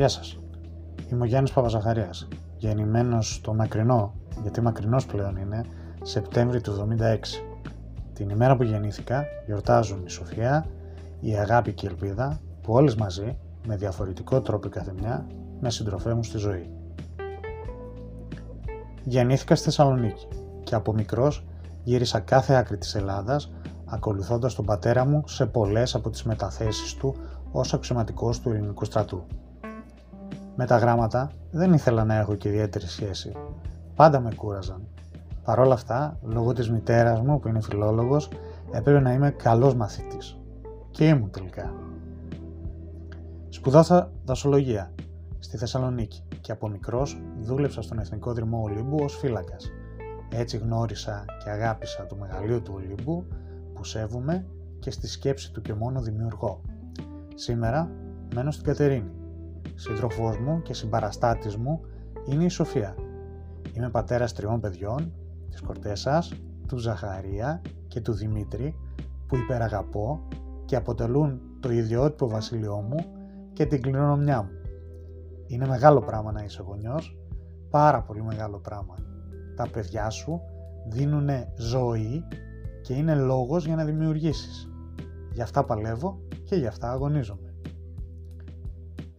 Γεια σας. Είμαι ο Γιάννης Παπαζαχαρίας, γεννημένος στο μακρινό, γιατί μακρινός πλέον είναι, Σεπτέμβρη του 76. Την ημέρα που γεννήθηκα γιορτάζουν η Σοφία, η αγάπη και η ελπίδα που όλες μαζί, με διαφορετικό τρόπο η καθεμιά, με συντροφεύουν στη ζωή. Γεννήθηκα στη Θεσσαλονίκη και από μικρός γύρισα κάθε άκρη της Ελλάδας ακολουθώντας τον πατέρα μου σε πολλές από τις μεταθέσεις του ως αξιωματικός του ελληνικού στρατού. Με τα γράμματα δεν ήθελα να έχω και ιδιαίτερη σχέση. Πάντα με κούραζαν. Παρ' όλα αυτά, λόγω της μητέρας μου που είναι φιλόλογος, έπρεπε να είμαι καλός μαθητής. Και ήμουν τελικά. Σπουδάσα δασολογία στη Θεσσαλονίκη και από μικρός δούλεψα στον Εθνικό Δρυμό Ολύμπου ως φύλακας. Έτσι γνώρισα και αγάπησα το μεγαλείο του Ολύμπου που σέβομαι και στη σκέψη του και μόνο δημιουργώ. Σήμερα μένω στην Κατερίνη. Σύντροφός μου και συμπαραστάτης μου είναι η Σοφία. Είμαι πατέρας τριών παιδιών, της Κορτέσας, του Ζαχαρία και του Δημήτρη που υπεραγαπώ και αποτελούν το ιδιότυπο βασίλειό μου και την κληρονομιά μου. Είναι μεγάλο πράγμα να είσαι γονιός, πάρα πολύ μεγάλο πράγμα. Τα παιδιά σου δίνουν ζωή και είναι λόγος για να δημιουργήσεις. Γι' αυτά παλεύω και γι' αυτά αγωνίζομαι.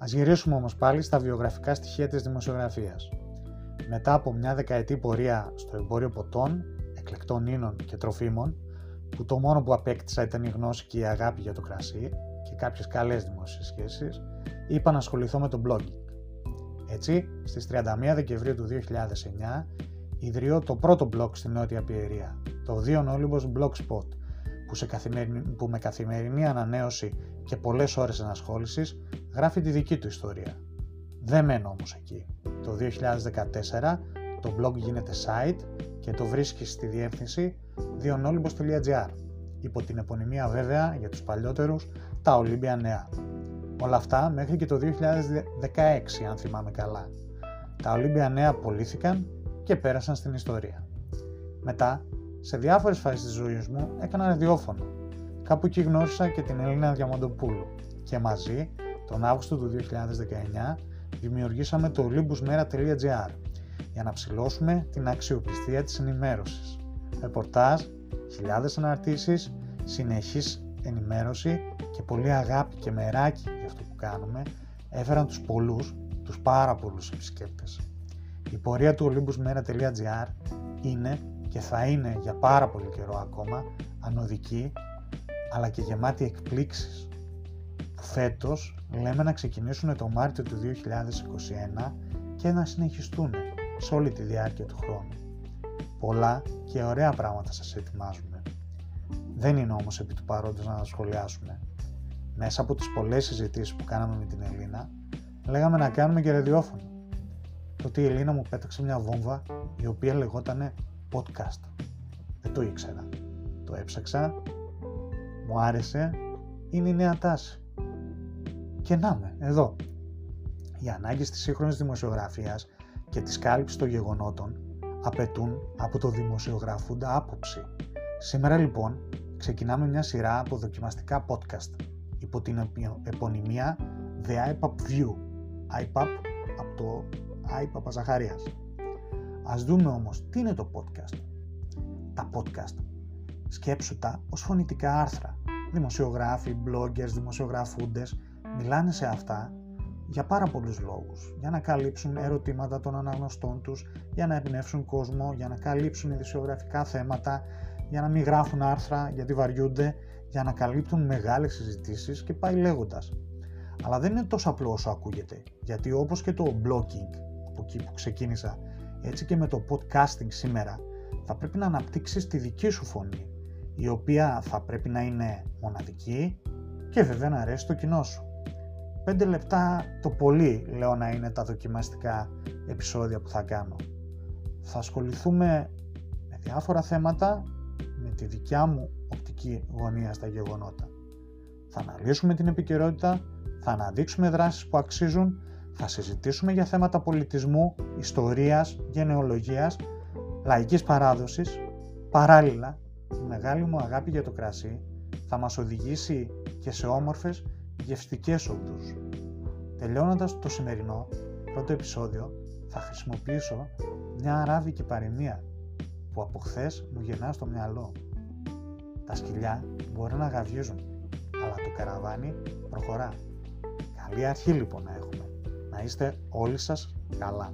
Ας γυρίσουμε όμως πάλι στα βιογραφικά στοιχεία της δημοσιογραφίας. Μετά από μια δεκαετή πορεία στο εμπόριο ποτών, εκλεκτών ίνων και τροφίμων, που το μόνο που απέκτησα ήταν η γνώση και η αγάπη για το κρασί και κάποιες καλές δημόσιες σχέσεις, είπα να ασχοληθώ με το blogging. Έτσι, στις 31 Δεκεμβρίου του 2009, ιδρύω το πρώτο blog στην Νότια Πιερία, το Δίον Όλυμπος Blogspot, που, σε που με καθημερινή ανανέωση και πολλές ώρες ενασχόλησης γράφει τη δική του ιστορία. Δεν μένω όμως εκεί. Το 2014 το blog γίνεται site και το βρίσκεις στη διεύθυνση dionolybos.gr υπό την επωνυμία βέβαια για τους παλιότερους τα Ολύμπια Νέα. Όλα αυτά μέχρι και το 2016 αν θυμάμαι καλά. Τα Ολύμπια Νέα απολύθηκαν και πέρασαν στην ιστορία. Μετά, σε διάφορες φάσεις της ζωής μου έκανα ραδιόφωνο. Κάπου εκεί γνώρισα και την Ελίνα Διαμαντοπούλου και μαζί, τον Αύγουστο του 2019, δημιουργήσαμε το olympusmera.gr για να ψηλώσουμε την αξιοπιστία της ενημέρωσης. Ρεπορτάζ, χιλιάδες αναρτήσεις, συνεχής ενημέρωση και πολύ αγάπη και μεράκι για αυτό που κάνουμε έφεραν τους πολλούς, τους πάρα πολλούς επισκέπτες. Η πορεία του olympusmera.gr είναι και θα είναι για πάρα πολύ καιρό ακόμα ανωδική αλλά και γεμάτη εκπλήξεις που φέτος λέμε να ξεκινήσουν το Μάρτιο του 2021 και να συνεχιστούν σε όλη τη διάρκεια του χρόνου. Πολλά και ωραία πράγματα σας ετοιμάζουμε. Δεν είναι όμως επί του παρόντος να τα σχολιάσουμε. Μέσα από τις πολλές συζητήσεις που κάναμε με την Ελίνα, λέγαμε να κάνουμε και ραδιόφωνο. Τότε η Ελίνα μου πέταξε μια βόμβα η οποία λεγότανε podcast. Δεν το ήξερα. Το έψαξα, μου άρεσε, είναι η νέα τάση. Και να με, εδώ. Οι ανάγκες της σύγχρονης δημοσιογραφίας και της κάλυψης των γεγονότων απαιτούν από το δημοσιογραφούντα άποψη. Σήμερα λοιπόν ξεκινάμε μια σειρά από δοκιμαστικά podcast υπό την επωνυμία The iPub View. iPub από το iPub Αζαχαρίας. Ας δούμε όμως τι είναι το podcast. Τα podcast σκέψου τα ως φωνητικά άρθρα. Δημοσιογράφοι, bloggers, δημοσιογραφούντες μιλάνε σε αυτά για πάρα πολλούς λόγους. Για να καλύψουν ερωτήματα των αναγνωστών τους, για να εμπνεύσουν κόσμο, για να καλύψουν ειδησιογραφικά θέματα, για να μην γράφουν άρθρα γιατί βαριούνται, για να καλύπτουν μεγάλες συζητήσεις και πάει λέγοντας. Αλλά δεν είναι τόσο απλό όσο ακούγεται, γιατί όπως και το blogging, από εκεί που ξεκίνησα, έτσι και με το podcasting σήμερα, θα πρέπει να αναπτύξεις τη δική σου φωνή, η οποία θα πρέπει να είναι μοναδική και βέβαια να αρέσει το κοινό σου. 5 λεπτά το πολύ λέω να είναι τα δοκιμαστικά επεισόδια που θα κάνω. Θα ασχοληθούμε με διάφορα θέματα με τη δικιά μου οπτική γωνία στα γεγονότα. Θα αναλύσουμε την επικαιρότητα, θα αναδείξουμε δράσεις που αξίζουν, θα συζητήσουμε για θέματα πολιτισμού, ιστορίας, γενεολογίας, λαϊκής παράδοσης. Παράλληλα, η μεγάλη μου αγάπη για το κρασί θα μας οδηγήσει και σε όμορφες γευστικές οδούς. Τελειώνοντας το σημερινό πρώτο επεισόδιο θα χρησιμοποιήσω μια αράβικη παροιμία που από χθες μου γεννά στο μυαλό. Τα σκυλιά μπορεί να γαβγίζουν, αλλά το καραβάνι προχωρά. Καλή αρχή λοιπόν να έχουμε. Να είστε όλοι σας καλά.